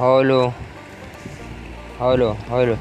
hello hello hello